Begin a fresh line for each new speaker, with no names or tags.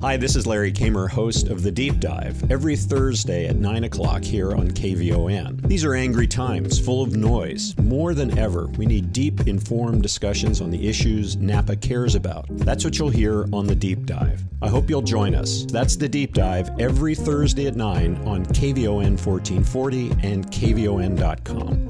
Hi, this is Larry Kamer, host of The Deep Dive, every Thursday at 9 o'clock here on KVON. These are angry times, full of noise. More than ever, we need deep, informed discussions on the issues Napa cares about. That's what you'll hear on The Deep Dive. I hope you'll join us. That's The Deep Dive every Thursday at 9 on KVON 1440 and KVON.com.